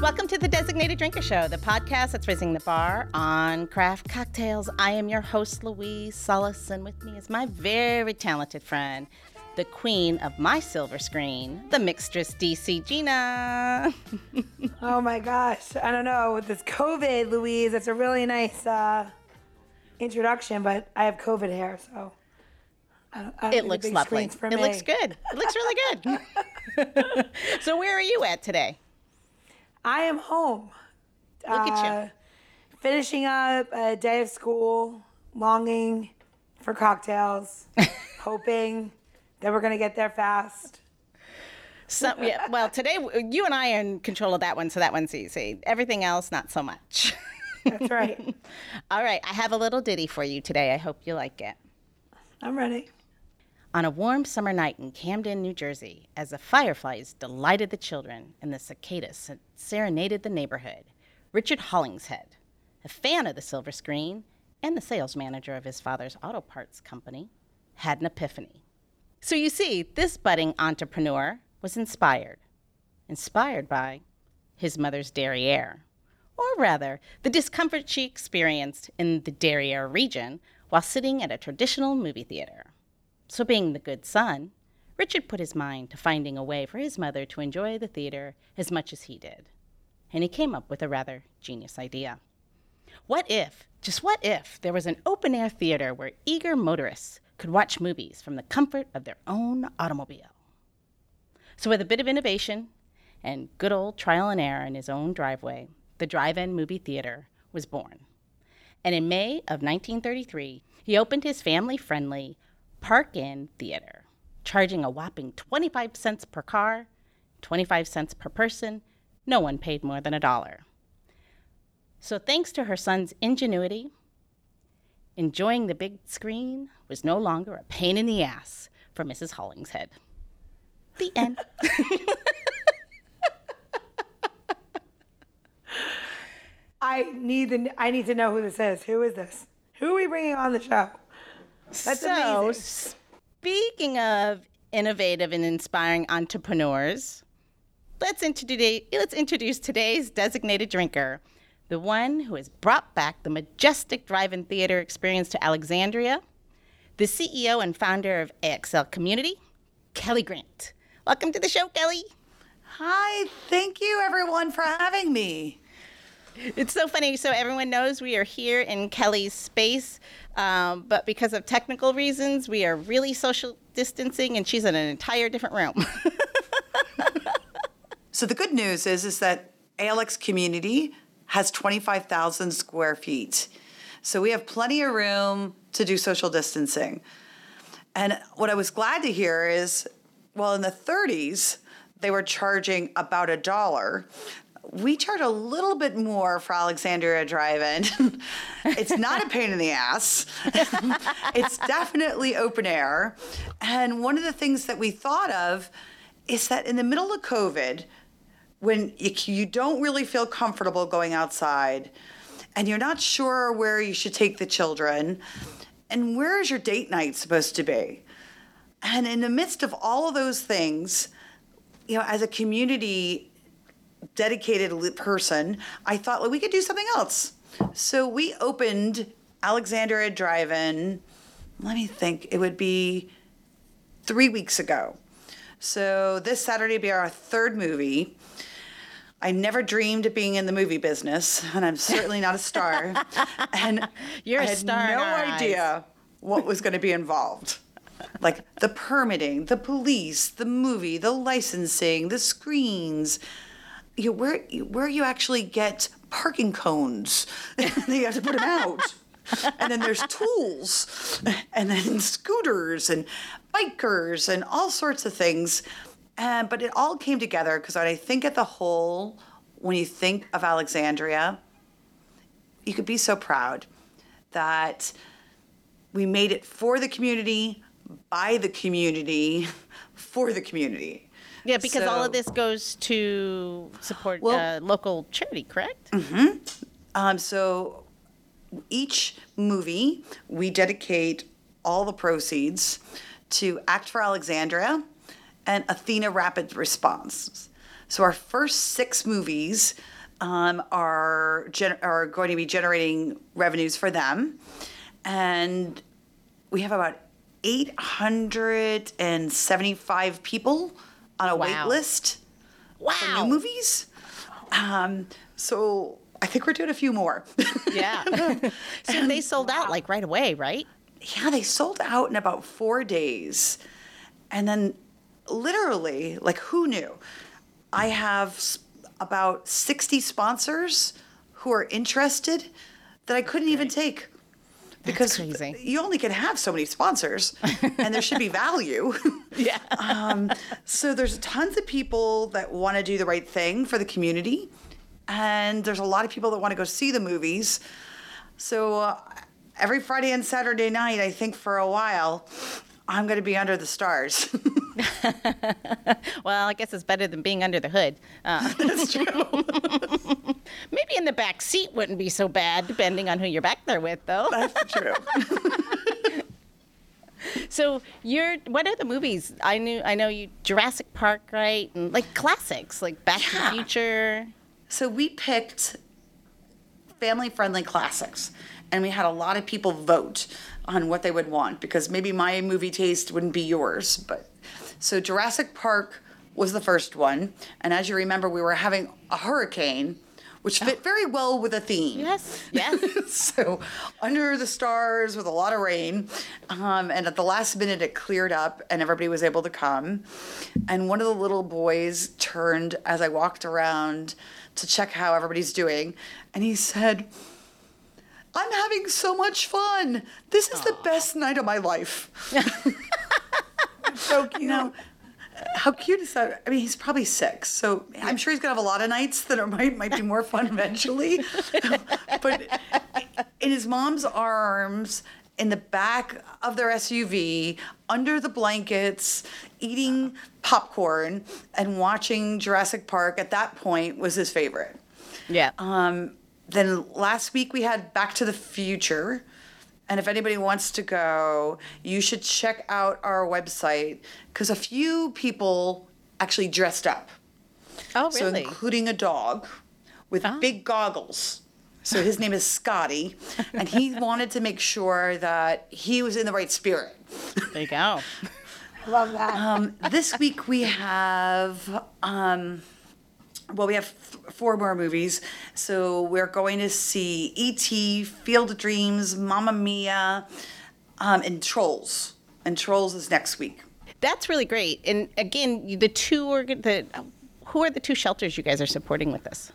Welcome to the Designated Drinker Show, the podcast that's raising the bar on craft cocktails. I am your host, Louise Solis, and with me is my very talented friend, the queen of my silver screen, the mixtress DC Gina. oh my gosh, I don't know with this COVID, Louise. It's a really nice uh, introduction, but I have COVID hair, so. I don't, I it looks lovely. It me. looks good. It looks really good. so, where are you at today? I am home. Look uh, at you. Uh, finishing up a day of school, longing for cocktails, hoping that we're going to get there fast. So, yeah, well, today you and I are in control of that one, so that one's easy. Everything else, not so much. That's right. All right, I have a little ditty for you today. I hope you like it. I'm ready. On a warm summer night in Camden, New Jersey, as the fireflies delighted the children and the cicadas serenaded the neighborhood, Richard Hollingshead, a fan of the silver screen and the sales manager of his father's auto parts company, had an epiphany. So you see, this budding entrepreneur was inspired. Inspired by his mother's derriere, or rather, the discomfort she experienced in the derriere region while sitting at a traditional movie theater. So, being the good son, Richard put his mind to finding a way for his mother to enjoy the theater as much as he did. And he came up with a rather genius idea. What if, just what if, there was an open air theater where eager motorists could watch movies from the comfort of their own automobile? So, with a bit of innovation and good old trial and error in his own driveway, the Drive In Movie Theater was born. And in May of 1933, he opened his family friendly Park In Theater, charging a whopping 25 cents per car, 25 cents per person. No one paid more than a dollar. So, thanks to her son's ingenuity, enjoying the big screen was no longer a pain in the ass for Mrs. Hollingshead. The end. I need the, I need to know who this is. Who is this? Who are we bringing on the show? That's so, amazing. speaking of innovative and inspiring entrepreneurs, let's introduce, let's introduce today's designated drinker, the one who has brought back the majestic drive in theater experience to Alexandria, the CEO and founder of ALX Community, Kelly Grant. Welcome to the show, Kelly. Hi, thank you everyone for having me. It's so funny. So everyone knows we are here in Kelly's space, um, but because of technical reasons, we are really social distancing, and she's in an entire different room. so the good news is is that ALX Community has 25,000 square feet. So we have plenty of room to do social distancing. And what I was glad to hear is, well, in the 30s, they were charging about a dollar we charge a little bit more for Alexandria Drive-In. it's not a pain in the ass. it's definitely open air. And one of the things that we thought of is that in the middle of COVID, when you, don't really feel comfortable going outside and you're not sure where you should take the children and where is your date night supposed to be? And in the midst of all of those things, you know, as a community, dedicated person, I thought well, we could do something else. So we opened Alexandria Drive-In. Let me think. It would be three weeks ago. So this Saturday will be our third movie. I never dreamed of being in the movie business, and I'm certainly not a star. and You're I had star no idea what was going to be involved. like the permitting, the police, the movie, the licensing, the screens, you where where you actually get parking cones. you have to put them out. and then there's tools, and then scooters and bikers and all sorts of things. And but it all came together because I think at the whole, when you think of Alexandria, you could be so proud that we made it for the community, by the community, for the community. Yeah, because so, all of this goes to support well, uh, local charity, correct? Mm-hmm. Um, so each movie, we dedicate all the proceeds to Act for Alexandria and Athena Rapid Response. So our first six movies um, are gen- are going to be generating revenues for them, and we have about 875 people on a wait Wow. list for Wow. new movies. Um, so I think we're doing a few more. Yeah. so they sold out like right away, right? yeah, they sold out in about four days. And then literally, like, who knew? I have about 60 sponsors who are interested that I couldn't even take. Because you only can have so many sponsors and there should be value. Yeah. um, so there's tons of people that want to do the right thing for the community. And there's a lot of people that want to go see the movies. So uh, every Friday and Saturday night, I think for a while, I'm going to be under the stars. Well, I guess it's better than being under the hood. Uh, That's true. Maybe in the back seat wouldn't be so bad, depending on who you're back there with, though. That's true. So you're what are the movies? I knew I know you Jurassic Park, right? And like classics, like Back to the Future. So we picked family friendly classics and we had a lot of people vote on what they would want because maybe my movie taste wouldn't be yours but so Jurassic Park was the first one and as you remember we were having a hurricane which fit very well with the theme. Yes, yes. so under the stars with a lot of rain um, and at the last minute it cleared up and everybody was able to come. And one of the little boys turned as i walked around to check how everybody's doing and he said i'm having so much fun. This is the best night of my life. So cute. now how cute is that? I mean, he's probably six, so I'm sure he's gonna have a lot of nights that are, might might be more fun eventually. but in his mom's arms, in the back of their SUV, under the blankets, eating popcorn and watching Jurassic Park. At that point, was his favorite. Yeah. Um, then last week we had Back to the Future. And if anybody wants to go, you should check out our website because a few people actually dressed up. oh, really? So, including a dog with Oh. big goggles. So, his name is Scotty. And he wanted to make sure that he was in the right spirit. there you go. Love that. Um, this week we have, um, well, we have four more movies. So we're going to see E.T., Field of Dreams, Mamma Mia, um, and Trolls. And Trolls is next week. That's really great. And again, the two organ the who are the two shelters you guys are supporting with this?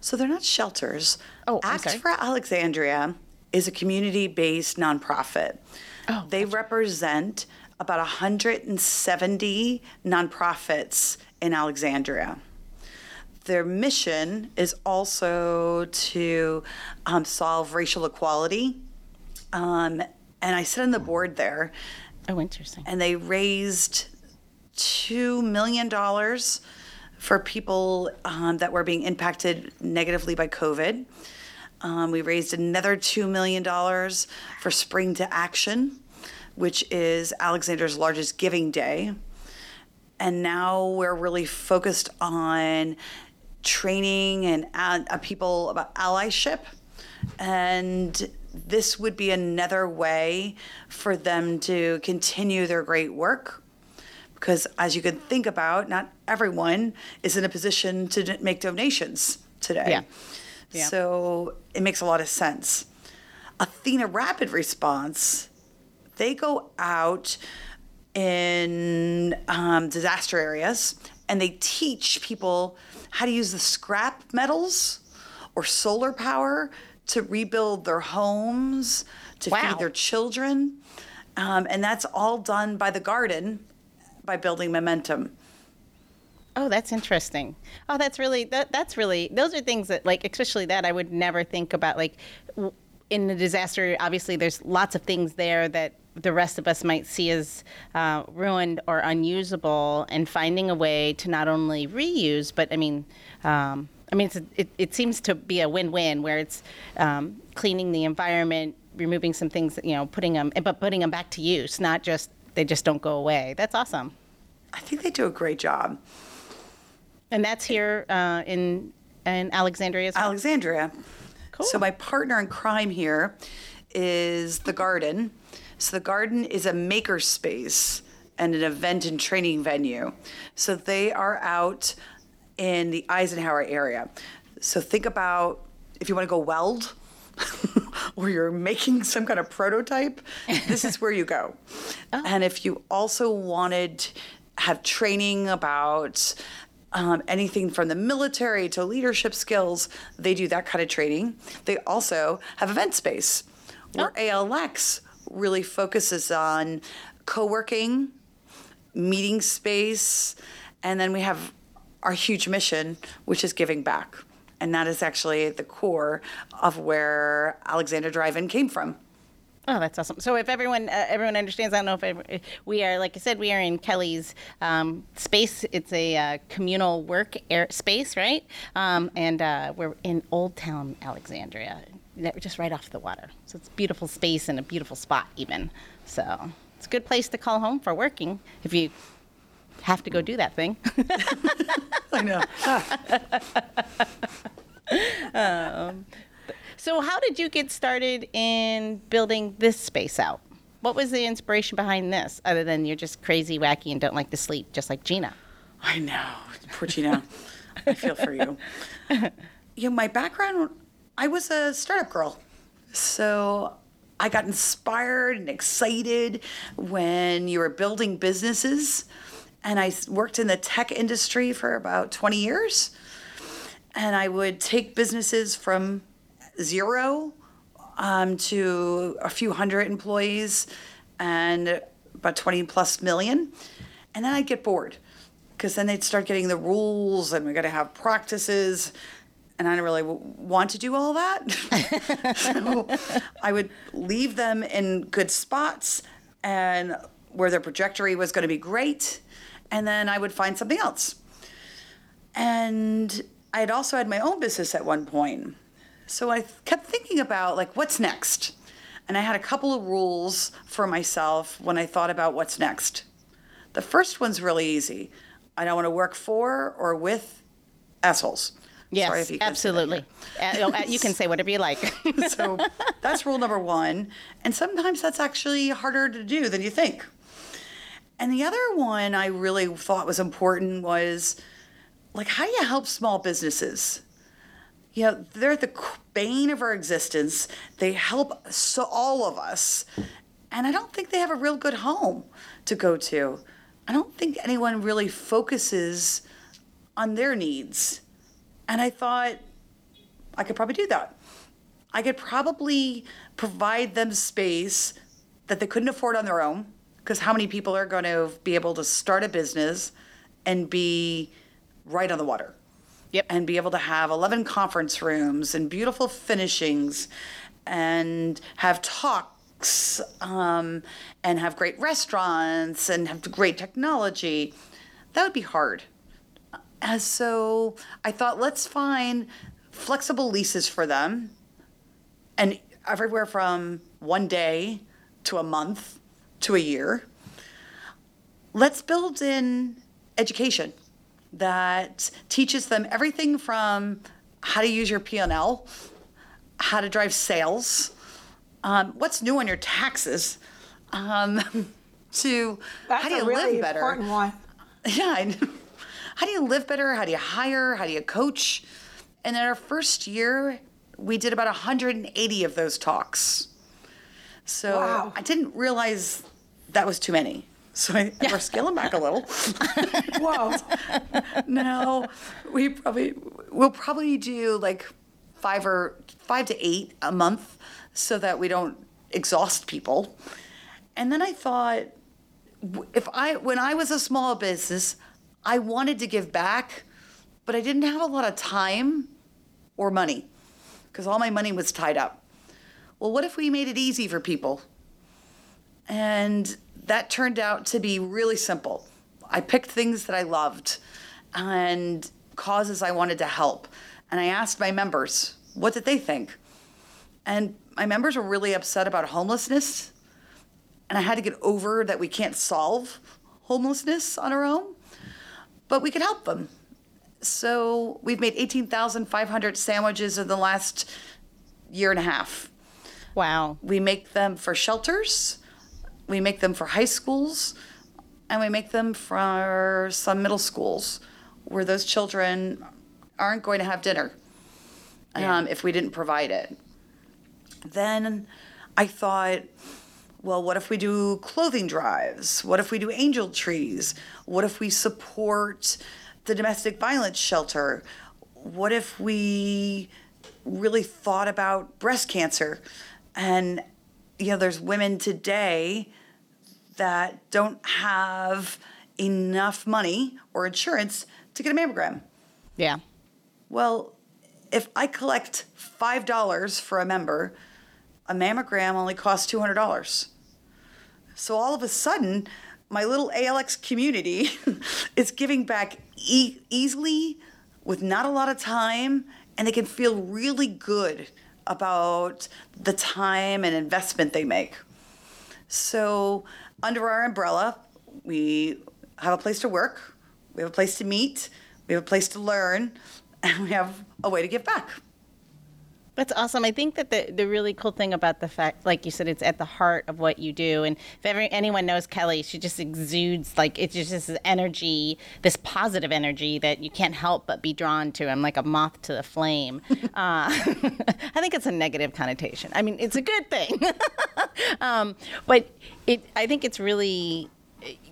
So they're not shelters. Oh, Act for Alexandria is a community-based nonprofit. Oh, they represent about 170 nonprofits in Alexandria. Their mission is also to um, solve racial equality. Um, and I sit on the board there, Oh, interesting. and they raised $2 million for people um, that were being impacted negatively by COVID. Um, we raised another $2 million for Spring to Action, which is Alexandria's largest giving day. And now we're really focused on training and uh, people about allyship. And this would be another way for them to continue their great work. Because as you can think about, not everyone is in a position to make donations today. Yeah. Yeah. So it makes a lot of sense. Athena Rapid Response, they go out in um, disaster areas and they teach people how to use the scrap metals or solar power to rebuild their homes, to Wow. feed their children. Um, and that's all done by the garden by building momentum. Oh, that's interesting. Oh, that's really that, that's really those are things that like especially that I would never think about like in a disaster obviously there's lots of things there that the rest of us might see as uh, ruined or unusable and finding a way to not only reuse but I mean um, I mean it's a, it, it seems to be a win-win where it's um, cleaning the environment removing some things you know putting them but putting them back to use not just they just don't go away that's awesome I think they do a great job. And that's here uh, in in Alexandria as well. Alexandria. Cool. So my partner in crime here is the Garden. So the Garden is a maker space and an event and training venue. So they are out in the Eisenhower area. So think about if you want to go weld or you're making some kind of prototype, this is where you go. And if you also wanted have training about um, anything from the military to leadership skills, they do that kind of training. They also have event space where ALX really focuses on co-working, meeting space, and then we have our huge mission, which is giving back. And that is actually the core of where Alexandria Drive-In came from. Oh, that's awesome. So if everyone uh, everyone understands, I don't know if every, we are like I said, we are in Kelly's um, space. It's a uh, communal work air space, right? Um, and uh, we're in Old Town Alexandria, just right off the water. So it's a beautiful space and a beautiful spot, even. So it's a good place to call home for working if you have to go do that thing. I know. Um, so how did you get started in building this space out? What was the inspiration behind this, other than you're just crazy, wacky, and don't like to sleep, just like Gina? I know. Poor Gina. I feel for you. You know, my background, I was a startup girl. So I got inspired and excited when you were building businesses. And I worked in the tech industry for about 20 years. And I would take businesses from zero um, to a few hundred employees and about 20 plus million. And then I'd get bored because then they'd start getting the rules and we got to have practices. And I didn't really want to do all that. so I would leave them in good spots and where their trajectory was going to be great. And then I would find something else. And I had also had my own business at one point. So I kept thinking about like what's next. And I had a couple of rules for myself when I thought about what's next. The first one's really easy. I don't want to work for or with assholes. Yes, you absolutely. Uh, uh, you can say whatever you like. so that's rule number one. And sometimes that's actually harder to do than you think. And the other one I really thought was important was like, how do you help small businesses? You know, they're the bane of our existence. They help so all of us. And I don't think they have a real good home to go to. I don't think anyone really focuses on their needs. And I thought, I could probably do that. I could probably provide them space that they couldn't afford on their own. Because how many people are going to be able to start a business and be right on the water? Yep. And be able to have 11 conference rooms and beautiful finishings and have talks um, and have great restaurants and have great technology. That would be hard. And so I thought, let's find flexible leases for them and everywhere from one day to a month to a year. Let's build in education that teaches them everything from how to use your P&L, how to drive sales, um, what's new on your taxes, um, to That's how do you a really live better. important one. Yeah. I know. How do you live better? How do you hire? How do you coach? And in our first year, we did about 180 of those talks. So Wow. I didn't realize that was too many. So I, we're scaling back a little. Whoa. now we probably we'll probably do like five or five to eight a month so that we don't exhaust people. And then I thought if I when I was a small business, I wanted to give back, but I didn't have a lot of time or money because all my money was tied up. Well, what if we made it easy for people? And that turned out to be really simple. I picked things that I loved and causes I wanted to help. And I asked my members, what did they think? And my members were really upset about homelessness. And I had to get over that we can't solve homelessness on our own, but we could help them. So we've made 18,500 sandwiches in the last year and a half. Wow. We make them for shelters, we make them for high schools, and we make them for some middle schools where those children aren't going to have dinner um, if we didn't provide it. Then I thought, well, what if we do clothing drives? What if we do angel trees? What if we support the domestic violence shelter? What if we really thought about breast cancer? And, you know, there's women today that don't have enough money or insurance to get a mammogram. Yeah. Well, if I collect $5 for a member, a mammogram only costs $200. So all of a sudden, my little ALX community is giving back e- easily with not a lot of time, and they can feel really good about the time and investment they make. So, under our umbrella, we have a place to work, we have a place to meet, we have a place to learn, and we have a way to give back. That's awesome. I think that the, the really cool thing about the fact, like you said, it's at the heart of what you do. And if ever, anyone knows Kelly, she just exudes like it's just this energy, this positive energy that you can't help but be drawn to. I'm like a moth to the flame. uh, I think it's a negative connotation. I mean, it's a good thing, um, but it. I think it's really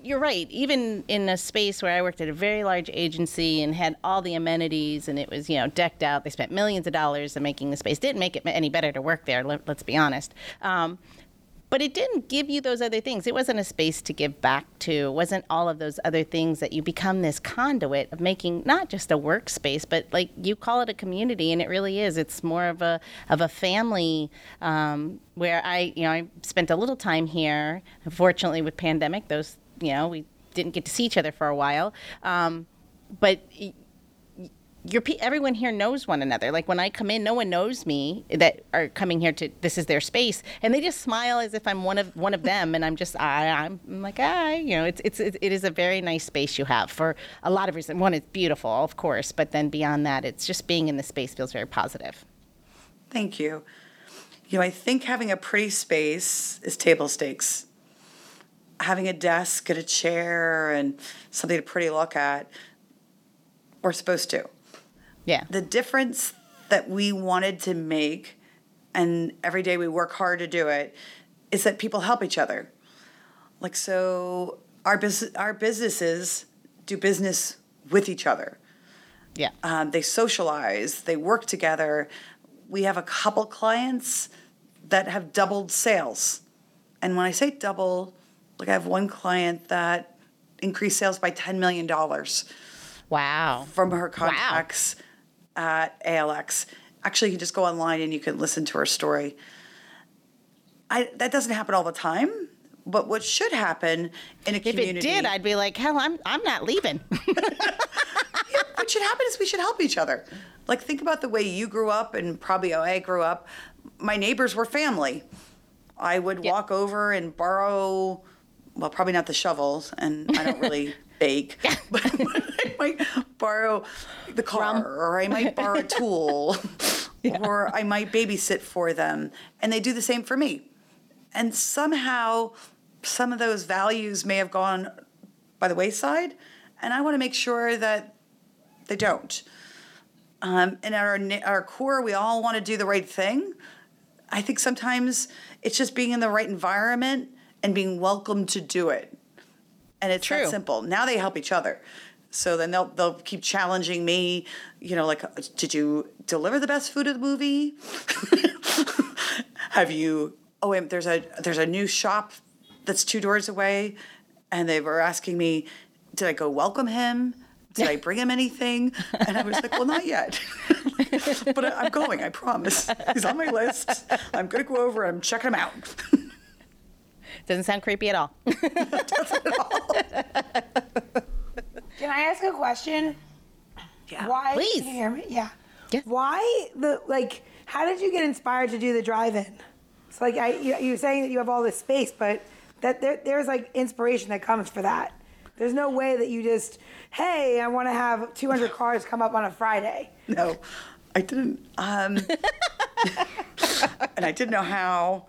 you're right. Even in a space where I worked at a very large agency and had all the amenities and it was, you know, decked out, they spent millions of dollars in making the space. Didn't make it any better to work there, let, us be honest. Um, but it didn't give you those other things. It wasn't a space to give back to. It wasn't all of those other things that you become this conduit of making not just a workspace, but like you call it a community, and it really is. It's more of a of a family um, where I, you know, I spent a little time here. Unfortunately, with pandemic, those you know, we didn't get to see each other for a while. Um, but your everyone here knows one another. Like when I come in, no one knows me that are coming here to this is their space, and they just smile as if I'm one of one of them, and I'm just I I'm, like I you know it's it's it is a very nice space you have for a lot of reasons. One, it's beautiful, of course, but then beyond that, it's just being in the space feels very positive. Thank you. You know, I think having a pretty space is table stakes having a desk and a chair and something to pretty look at, we're supposed to. Yeah. The difference that we wanted to make, and every day we work hard to do it, is that people help each other. Like so, our business, our businesses do business with each other. Yeah. Um, they socialize. They work together. We have a couple clients that have doubled sales, and when I say double, like I have one client that increased sales by $10 million. Wow. From her contacts wow. at ALX. Actually, you can just go online and you can listen to her story. I, that doesn't happen all the time, but what should happen in a community. If it did, I'd be like, hell, I'm, I'm not leaving. what should happen is we should help each other. Like, think about the way you grew up and probably how I grew up. My neighbors were family. I would yep. walk over and borrow well, probably not the shovels, and I don't really bake, but, I might borrow the car, Rum. or I might borrow a tool, yeah. or I might babysit for them, and they do the same for me. And somehow, some of those values may have gone by the wayside, and I want to make sure that they don't. Um, and at our our core, we all want to do the right thing. I think sometimes it's just being in the right environment and being welcome to do it. And it's True. that simple. Now they help each other. So then they'll they'll keep challenging me, you know, like, uh, did you deliver the best food of the movie? Have you? Oh, wait, there's a there's a new shop that's two doors away, and they were asking me, did I go welcome him? Did I bring him anything? And I was like, well, not yet. but I'm going, I promise. He's on my list. I'm going to go over and I'm checking him out. Doesn't sound creepy at all. Doesn't at all. Can I ask a question? Yeah. Why? Please. Can you hear me? Yeah. Yeah. Why the like? How did you get inspired to do the drive-in? It's like I, you, you're saying that you have all this space, but that there, there's like inspiration that comes for that. There's no way that you just, hey, I want to have 200 cars come up on a Friday. No, I didn't. Um, and I didn't know how.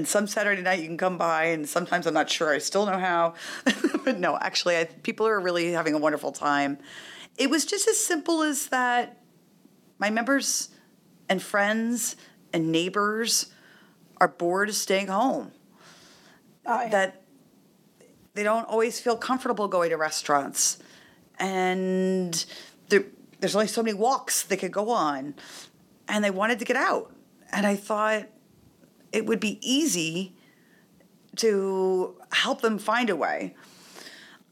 And some Saturday night you can come by, and sometimes I'm not sure I still know how. but no, actually, I, people are really having a wonderful time. It was just as simple as that my members and friends and neighbors are bored of staying home. Oh, yeah. That they don't always feel comfortable going to restaurants. And there, there's only so many walks they could go on. And they wanted to get out. And I thought it would be easy to help them find a way.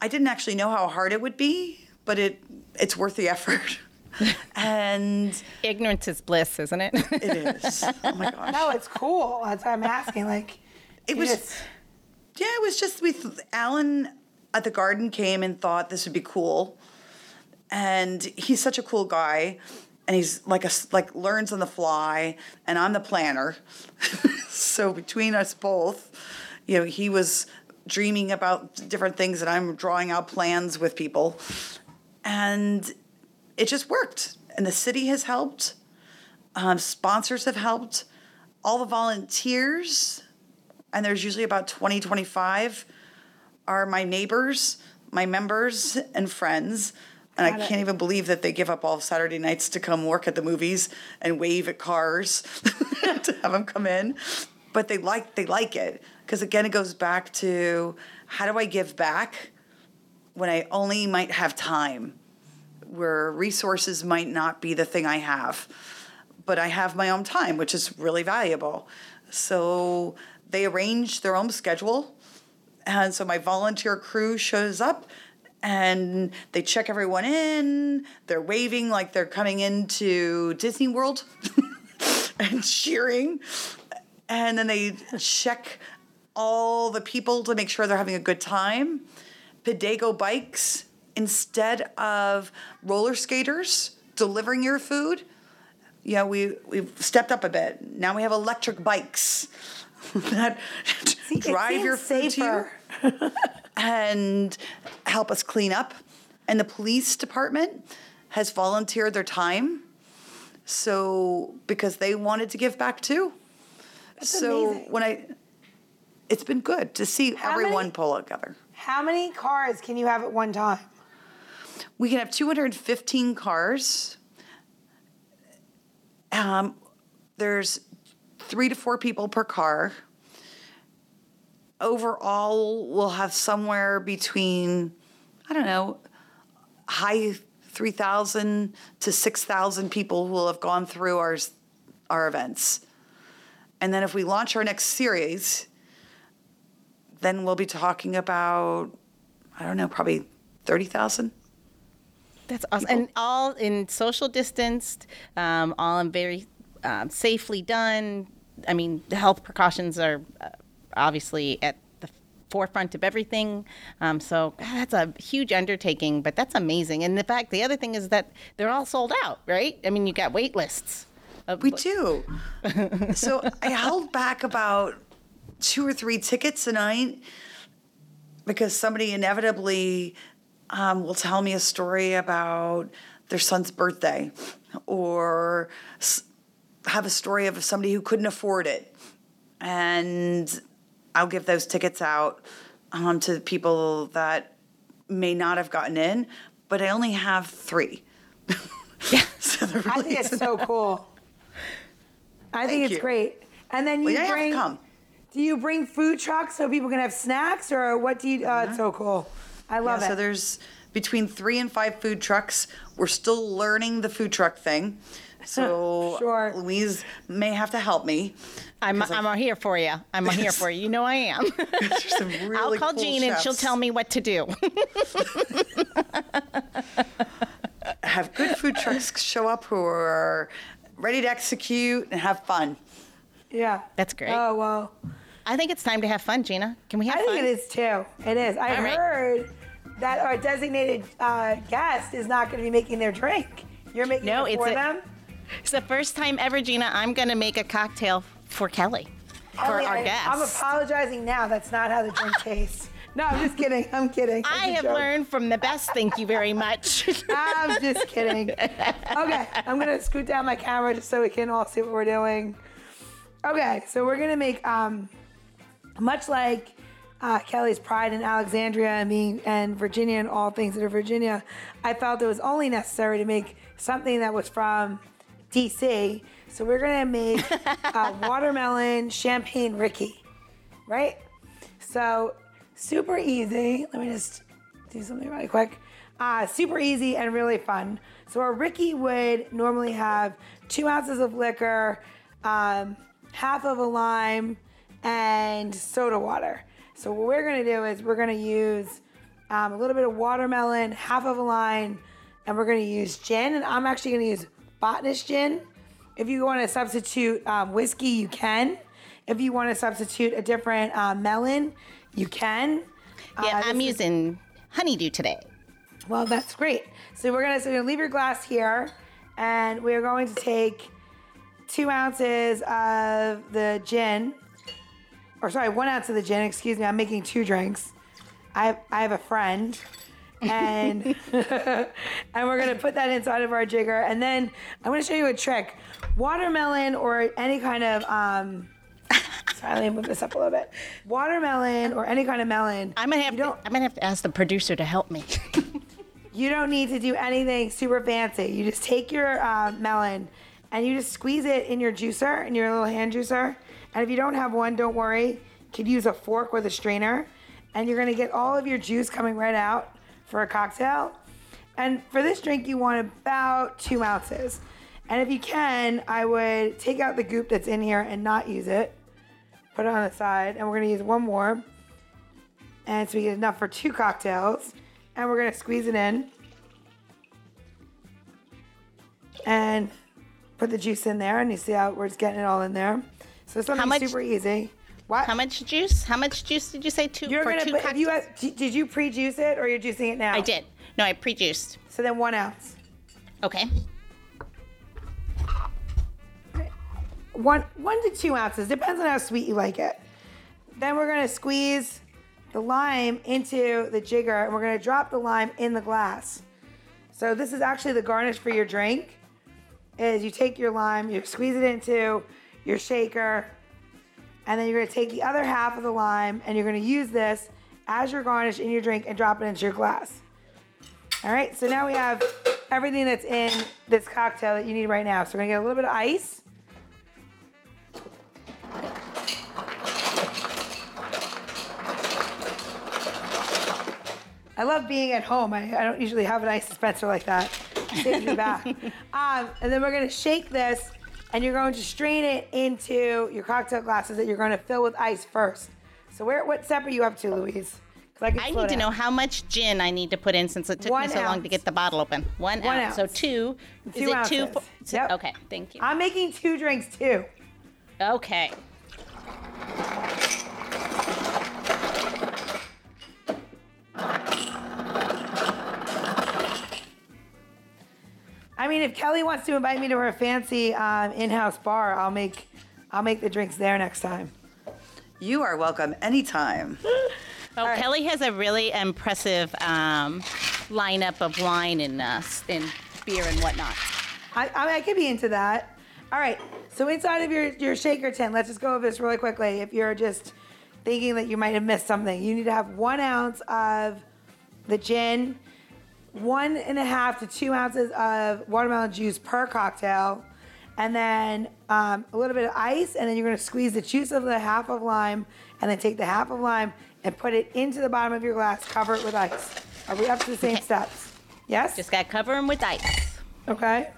I didn't actually know how hard it would be, but it it's worth the effort. and Ignorance is bliss, isn't it? it is. Oh my gosh. No, it's cool. That's why I'm asking. Like, It you was just- yeah, it was just we th- Alan at the garden came and thought this would be cool. And he's such a cool guy and he's like a like learns on the fly and I'm the planner. so between us both, you know, he was dreaming about different things and I'm drawing out plans with people. And it just worked. And the city has helped. Um, sponsors have helped. All the volunteers and there's usually about 20, 25, are my neighbors, my members, and friends. And I Got it. can't even believe that they give up all Saturday nights to come work at the movies and wave at cars to have them come in. But they like they like it because again, it goes back to how do I give back when I only might have time, where resources might not be the thing I have but I have my own time, which is really valuable. So they arrange their own schedule. And so my volunteer crew shows up and they check everyone in. They're waving like they're coming into Disney World and cheering. And then they check all the people to make sure they're having a good time. Pedego bikes instead of roller skaters delivering your food yeah, we we've stepped up a bit. Now we have electric bikes that it drive your food to you and help us clean up. And the police department has volunteered their time, so because they wanted to give back too. so amazing. when I, it's been good to see How everyone many- pull together. How many cars can you have at one time? We can have 215 cars. Um, there's three to four people per car. Overall, we'll have somewhere between, I don't know, high 3,000 to 6,000 people who will have gone through our, our events. And then if we launch our next series, then we'll be talking about, I don't know, probably 30,000. That's awesome. And all in social distanced, um, all in very um, safely done. I mean, the health precautions are uh, obviously at the forefront of everything. Um, so that's a huge undertaking, but that's amazing. And the fact, the other thing is that they're all sold out, right? I mean, you got wait lists. of- We do. so I held back about two or three tickets a night because somebody inevitably um, will tell me a story about their son's birthday or s- have a story of somebody who couldn't afford it. And I'll give those tickets out um, to people that may not have gotten in, but I only have three. so there I think it's so cool. I think it's you. great. And then you Well, you bring. come. Do you bring food trucks so people can have snacks, or what do you? Oh, it's so cool. I love yeah, it. So there's between three and five food trucks. We're still learning the food truck thing. So Sure. Louise may have to help me. I'm, I'm here for you. I'm here for you. You know I am. There's some really I'll call cool Jean and she'll chefs. tell me what to do. Have good food trucks show up who are ready to execute and have fun. yeah. That's great. Oh well. I think it's time to have fun, Gina. Can we have fun? I think it is too. It is. I All right. heard that our designated uh, guest is not going to be making their drink. You're making No, it it's for a- them. It's the first time ever, Gina. I'm going to make a cocktail for Kelly, for Kelly, our I, guests. I'm apologizing now. That's not how the drink tastes. No, I'm just kidding. I'm kidding. I have joke. learned from the best. Thank you very much. I'm just kidding. Okay, I'm gonna scoot down my camera just so we can all see what we're doing. Okay, so we're gonna make um, much like uh, Kelly's Pride in Alexandria and being and Virginia and all things that are Virginia. I felt it was only necessary to make something that was from DC. So we're gonna make a watermelon champagne Rickey, right? So super easy. Let me just do something really quick. Uh, super easy and really fun. So a Rickey would normally have two ounces of liquor, um, half of a lime, and soda water. So what we're gonna do is we're gonna use um, a little bit of watermelon, half of a lime, and we're gonna use gin. And I'm actually gonna use botanist gin. If you want to substitute um, whiskey, you can. If you want to substitute a different uh, melon, you can. yeah, Uh, I'm this is- using honeydew today. well, that's great. So we're gonna so you're gonna leave your glass here, and we're going to take two ounces of the gin, or sorry, one ounce of the gin. Excuse me, I'm making two drinks. I have, I have a friend, and and we're gonna put that inside of our jigger, and then I'm gonna show you a trick. Watermelon or any kind of um. Sorry, let me move this up a little bit. Watermelon or any kind of melon. I'm gonna have to, I'm gonna have to ask the producer to help me. You don't need to do anything super fancy. You just take your uh, melon and you just squeeze it in your juicer, in your little hand juicer. And if you don't have one, don't worry. You could use a fork with a strainer. And you're gonna get all of your juice coming right out for a cocktail. And for this drink, you want about two ounces. And if you can, I would take out the goop that's in here and not use it. Put it on the side. And we're gonna use one more. And so we get enough for two cocktails. And we're gonna squeeze it in. And put the juice in there, and you see how we're just getting it all in there. So something much- super easy. What? How much juice? How much juice did you say? Two You're for gonna two you cocktails? had, did you pre-juice it or you're juicing it now? I did. No, I pre-juiced. So then one ounce. Okay. One one to two ounces, depends on how sweet you like it. Then we're gonna squeeze the lime into the jigger and we're gonna drop the lime in the glass. So this is actually the garnish for your drink. Is you take your lime, you squeeze it into your shaker, and then you're gonna take the other half of the lime and you're gonna use this as your garnish in your drink and drop it into your glass. All right, so now we have everything that's in this cocktail that you need right now. So we're gonna get a little bit of ice. I love being at home. I, I don't usually have an ice dispenser like that. Saves me back. Um, and then we're gonna shake this, and you're going to strain it into your cocktail glasses that you're going to fill with ice first. So where, what step are you up to, Louise? I, I need to know how much gin I need to put in since it took One me so long to get the bottle open. One, One ounce. So ounce. two. Is Two it two? ounces. So- Yep. Okay. Thank you. I'm making two drinks too. Okay. I mean, if Kelly wants to invite me to her fancy um, in-house bar, I'll make, I'll make the drinks there next time. You are welcome anytime. Oh, right. Kelly has a really impressive um, lineup of wine and uh, and beer and whatnot. I, I, I could be into that. All right. So inside of your, your shaker tin, let's just go over this really quickly. If you're just thinking that you might have missed something, you need to have one ounce of the gin, one and a half to two ounces of watermelon juice per cocktail, and then um, a little bit of ice, and then you're gonna squeeze the juice of the half of lime, and then take the half of lime and put it into the bottom of your glass, cover it with ice. Are we up to the same Okay. steps? Yes? Just got to cover them with ice. Okay.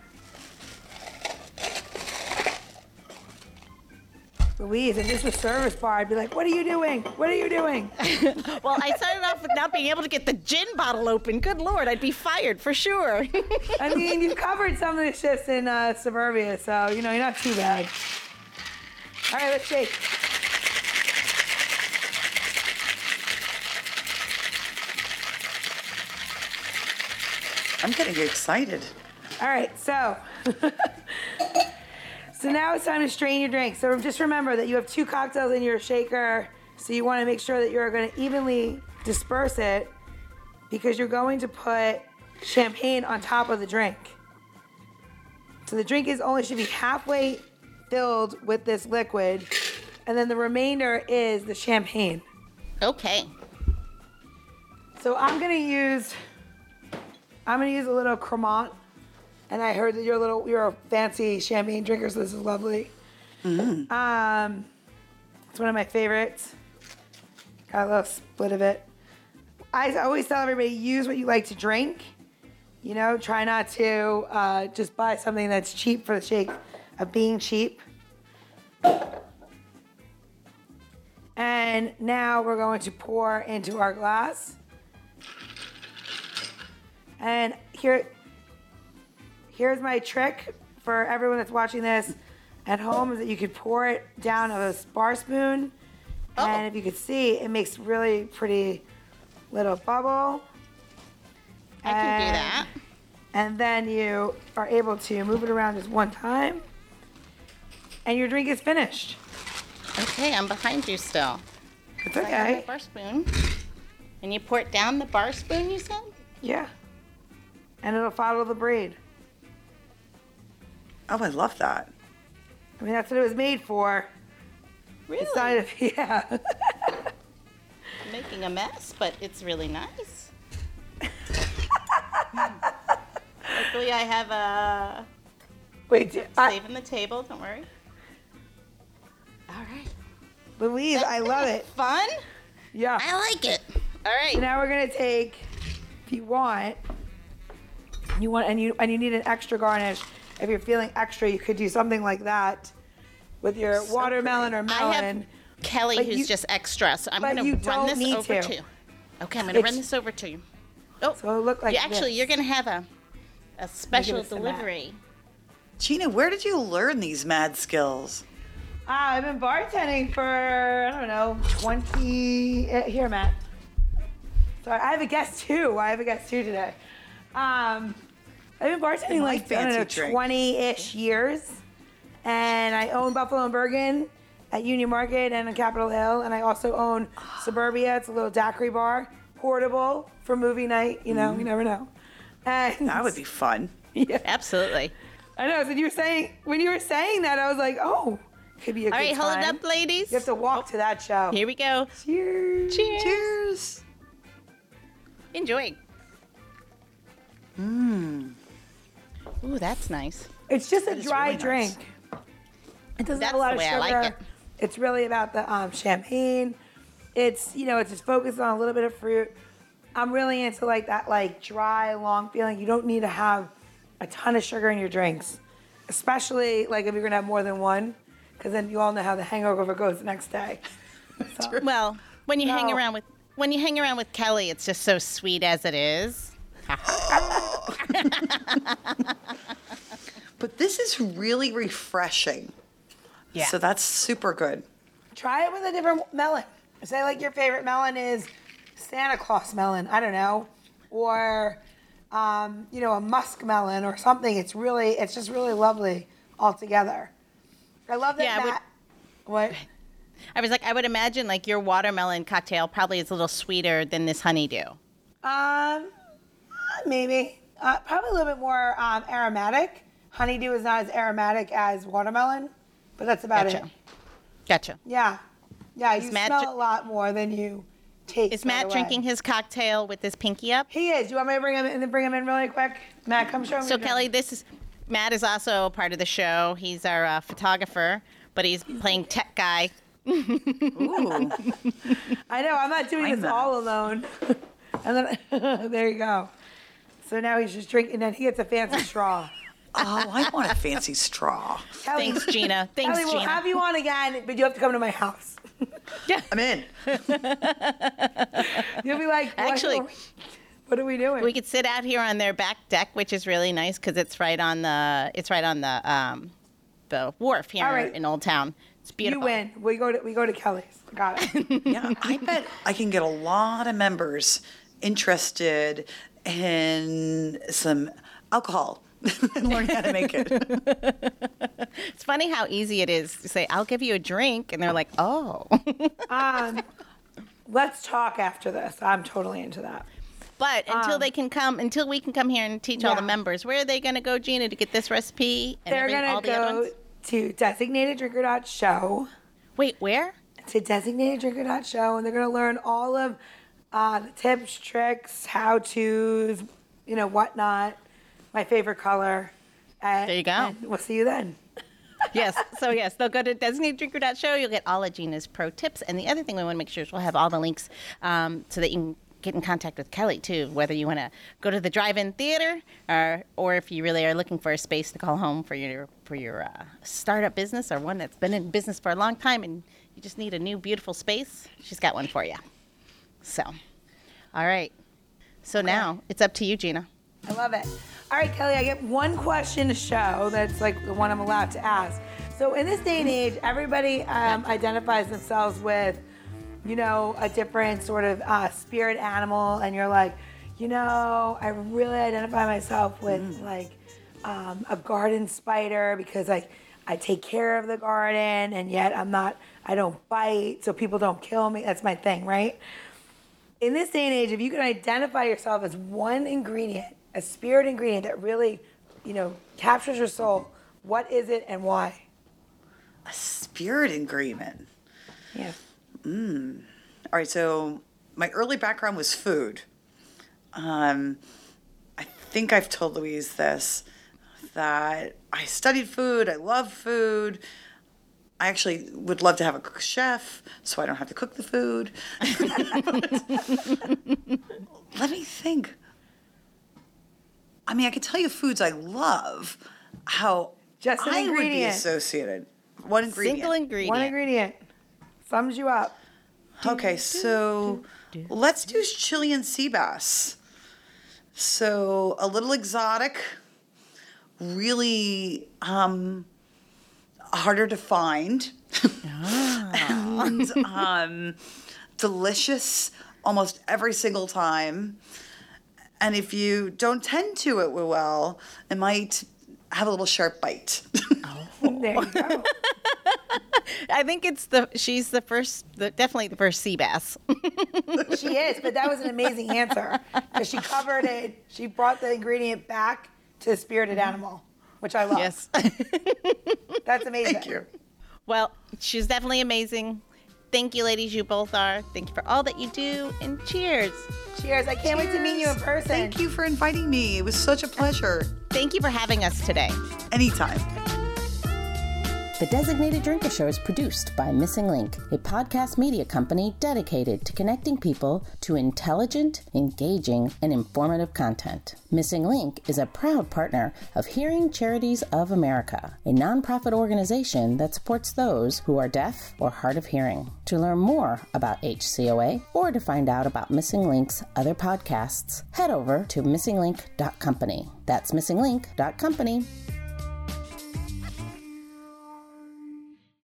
Louise, if this was service bar, I'd be like, what are you doing? What are you doing? Well, I started off with not being able to get the gin bottle open. Good lord, I'd be fired for sure. I mean, you've covered some of the shifts in uh, suburbia, so, you know, you're not too bad. All right, let's shake. I'm getting excited. All right, so. so now it's time to strain your drink. So just remember that you have two cocktails in your shaker. So you want to make sure that you're going to evenly disperse it because you're going to put champagne on top of the drink. So the drink is only should be halfway filled with this liquid, and then the remainder is the champagne. Okay. So I'm gonna use I'm gonna use a little Cremant, and I heard that you're a little you're a fancy champagne drinker, so this is lovely. Um, it's one of my favorites. Got a little split of it. I always tell everybody use what you like to drink. You know, try not to uh, just buy something that's cheap for the sake of being cheap. And now we're going to pour into our glass. And here, here's my trick for everyone that's watching this at home is that you could pour it down a bar spoon. Oh. And if you could see, it makes really pretty little bubble. I can do that. And then you are able to move it around just one time. And your drink is finished. Okay, I'm behind you still. It's I have okay. bar spoon. And you pour it down the bar spoon, you said? Yeah. And it'll follow the braid. Oh, I love that. I mean, that's what it was made for. Really? It's not, yeah. I'm making a mess, but it's really nice. Luckily, I have a Wait, do- I, saving the table. Don't worry. All right. Louise, I love it. Fun? Yeah. I like it. All right. So now we're gonna take, if you want, you want, and you and you need an extra garnish. If you're feeling extra, you could do something like that with your watermelon or I melon. have Kelly, But who's you- just extra, so I'm going to run this over to. to you. Okay, I'm going to run this over to you. Oh, So it looked like yeah, actually, this. you're going to have a a special us some mad. delivery. Gina, where did you learn these mad skills? Ah, I've been bartending for I don't know 20. uh, Here, Matt. Sorry, I have a guest too. I have a guest too today. Um, I've been bartending like I don't know 20-ish years, and I own Buffalo and Bergen at Union Market and on Capitol Hill, and I also own Suburbia. It's a little daiquiri bar, portable for movie night. You know, you mm. never know. And. That would be fun. yeah, Absolutely. I know. So you were saying when you were saying that, I was like, oh, could be a All good right, hold it up, ladies. You have to walk to that show. Here we go. Cheers. Cheers. Cheers. Enjoy. Mmm. Ooh, that's nice. It's just a dry really nice. drink. It doesn't That's have a lot of sugar. like it. It's really about the um, champagne. It's you know it's just focused on a little bit of fruit. I'm really into like that like dry long feeling. You don't need to have a ton of sugar in your drinks, especially like if you're gonna have more than one, because then you all know how the hangover goes the next day. So, Well, when you hang around with when you hang around with Kelly, it's just so sweet as it is. But this is really refreshing. Yeah. So that's super good. try it with a different melon. Say like your favorite melon is Santa Claus melon. I don't know, or um, you know a musk melon or something. It's really, it's just really lovely altogether. I love that. Yeah, I would- what? I was like, I would imagine like your watermelon cocktail probably is a little sweeter than this honeydew. Um, maybe uh, probably a little bit more um, aromatic. Honeydew is not as aromatic as watermelon, but that's about Gotcha. it. Gotcha. Yeah, yeah. Is You Matt smell dr- a lot more than you taste. Is Matt drinking his cocktail with his pinky up? He is. Do you want me to bring him in? Bring him in really quick. Matt, come show me. So your drink. Kelly, this is Matt is also a part of the show. He's our uh, photographer, but he's playing tech guy. Ooh. I know. I'm not doing Find this that. all alone. and then there you go. So now he's just drinking, and then he gets a fancy straw. oh, I want a fancy straw. Kelly, Thanks, Gina. Thanks, Kelly, we'll have you on again, but you have to come to my house. Yeah, I'm in. You'll be like, what Actually- are we- what are we doing? We could sit out here on their back deck, which is really nice because it's right on the it's right on the um, the wharf here All right. in Old Town. It's beautiful. you beautiful. win. We go to we go to Kelly's. Got it. Yeah, I bet I can get a lot of members interested in some alcohol and learn how to make it. It's funny how easy it is to say, "I'll give you a drink," and they're like, "Oh." um, let's talk after this. I'm totally into that. But until they can come, until we can come here and teach all the Um, members, where are they going to go, Gina, to get this recipe? And They're gonna all the other go ones? to designateddrinker.show. Wait, where? to designateddrinker.show and they're going to learn all of uh, the tips, tricks, how to's, you know, whatnot, my favorite color. And, There you go. and we'll see you then. yes. So yes, they'll go to designateddrinker.show. You'll get all of Gina's pro tips. And the other thing we want to make sure is we'll have all the links um, so that you can get in contact with Kelly too. Whether you want to go to the drive-in theater, or or if you really are looking for a space to call home for your for your uh, startup business or one that's been in business for a long time and you just need a new beautiful space, she's got one for you. So, all right. So now it's up to you, Gina. I love it. All right, Kelly, I get one question to show that's like the one I'm allowed to ask. So, in this day and age, everybody um, identifies themselves with, you know, a different sort of uh, spirit animal, and you're like, you know, I really identify myself with like um, a garden spider because like I take care of the garden, and yet I'm not, I don't bite, so people don't kill me. That's my thing, right? In this day and age, if you can identify yourself as one ingredient, a spirit ingredient that really, you know, captures your soul, what is it and why? A spirit ingredient. Yeah. All right, so my early background was food. Um, I think I've told Louise this that I studied food, I love food. I actually would love to have a chef so I don't have to cook the food. Let me think. I mean, I could tell you foods I love, how Just an I would be ingredient. associated. One ingredient. Single ingredient. One ingredient sums you up. Okay, so let's do Chilean sea bass. So a little exotic, really um, harder to find, and um, delicious almost every single time. And if you don't tend to it well, it might have a little sharp bite. There you go. I think it's the she's the first, the, definitely the first sea bass. she is, but that was an amazing answer because she covered it. She brought the ingredient back to the spirited animal, which I love. yes. That's amazing. Thank you. well, she's definitely amazing. Thank you, ladies. You both are. Thank you for all that you do, and cheers. Cheers. I can't wait to meet you in person. Thank you for inviting me. It was such a pleasure. Thank you for having us today. Anytime. The Designated Drinker Show is produced by Missing Link, a podcast media company dedicated to connecting people to intelligent, engaging, and informative content. Missing Link is a proud partner of Hearing Charities of America, a nonprofit organization that supports those who are deaf or hard of hearing. To learn more about HCOA or to find out about Missing Link's other podcasts, head over to missinglink.company. That's missinglink.company.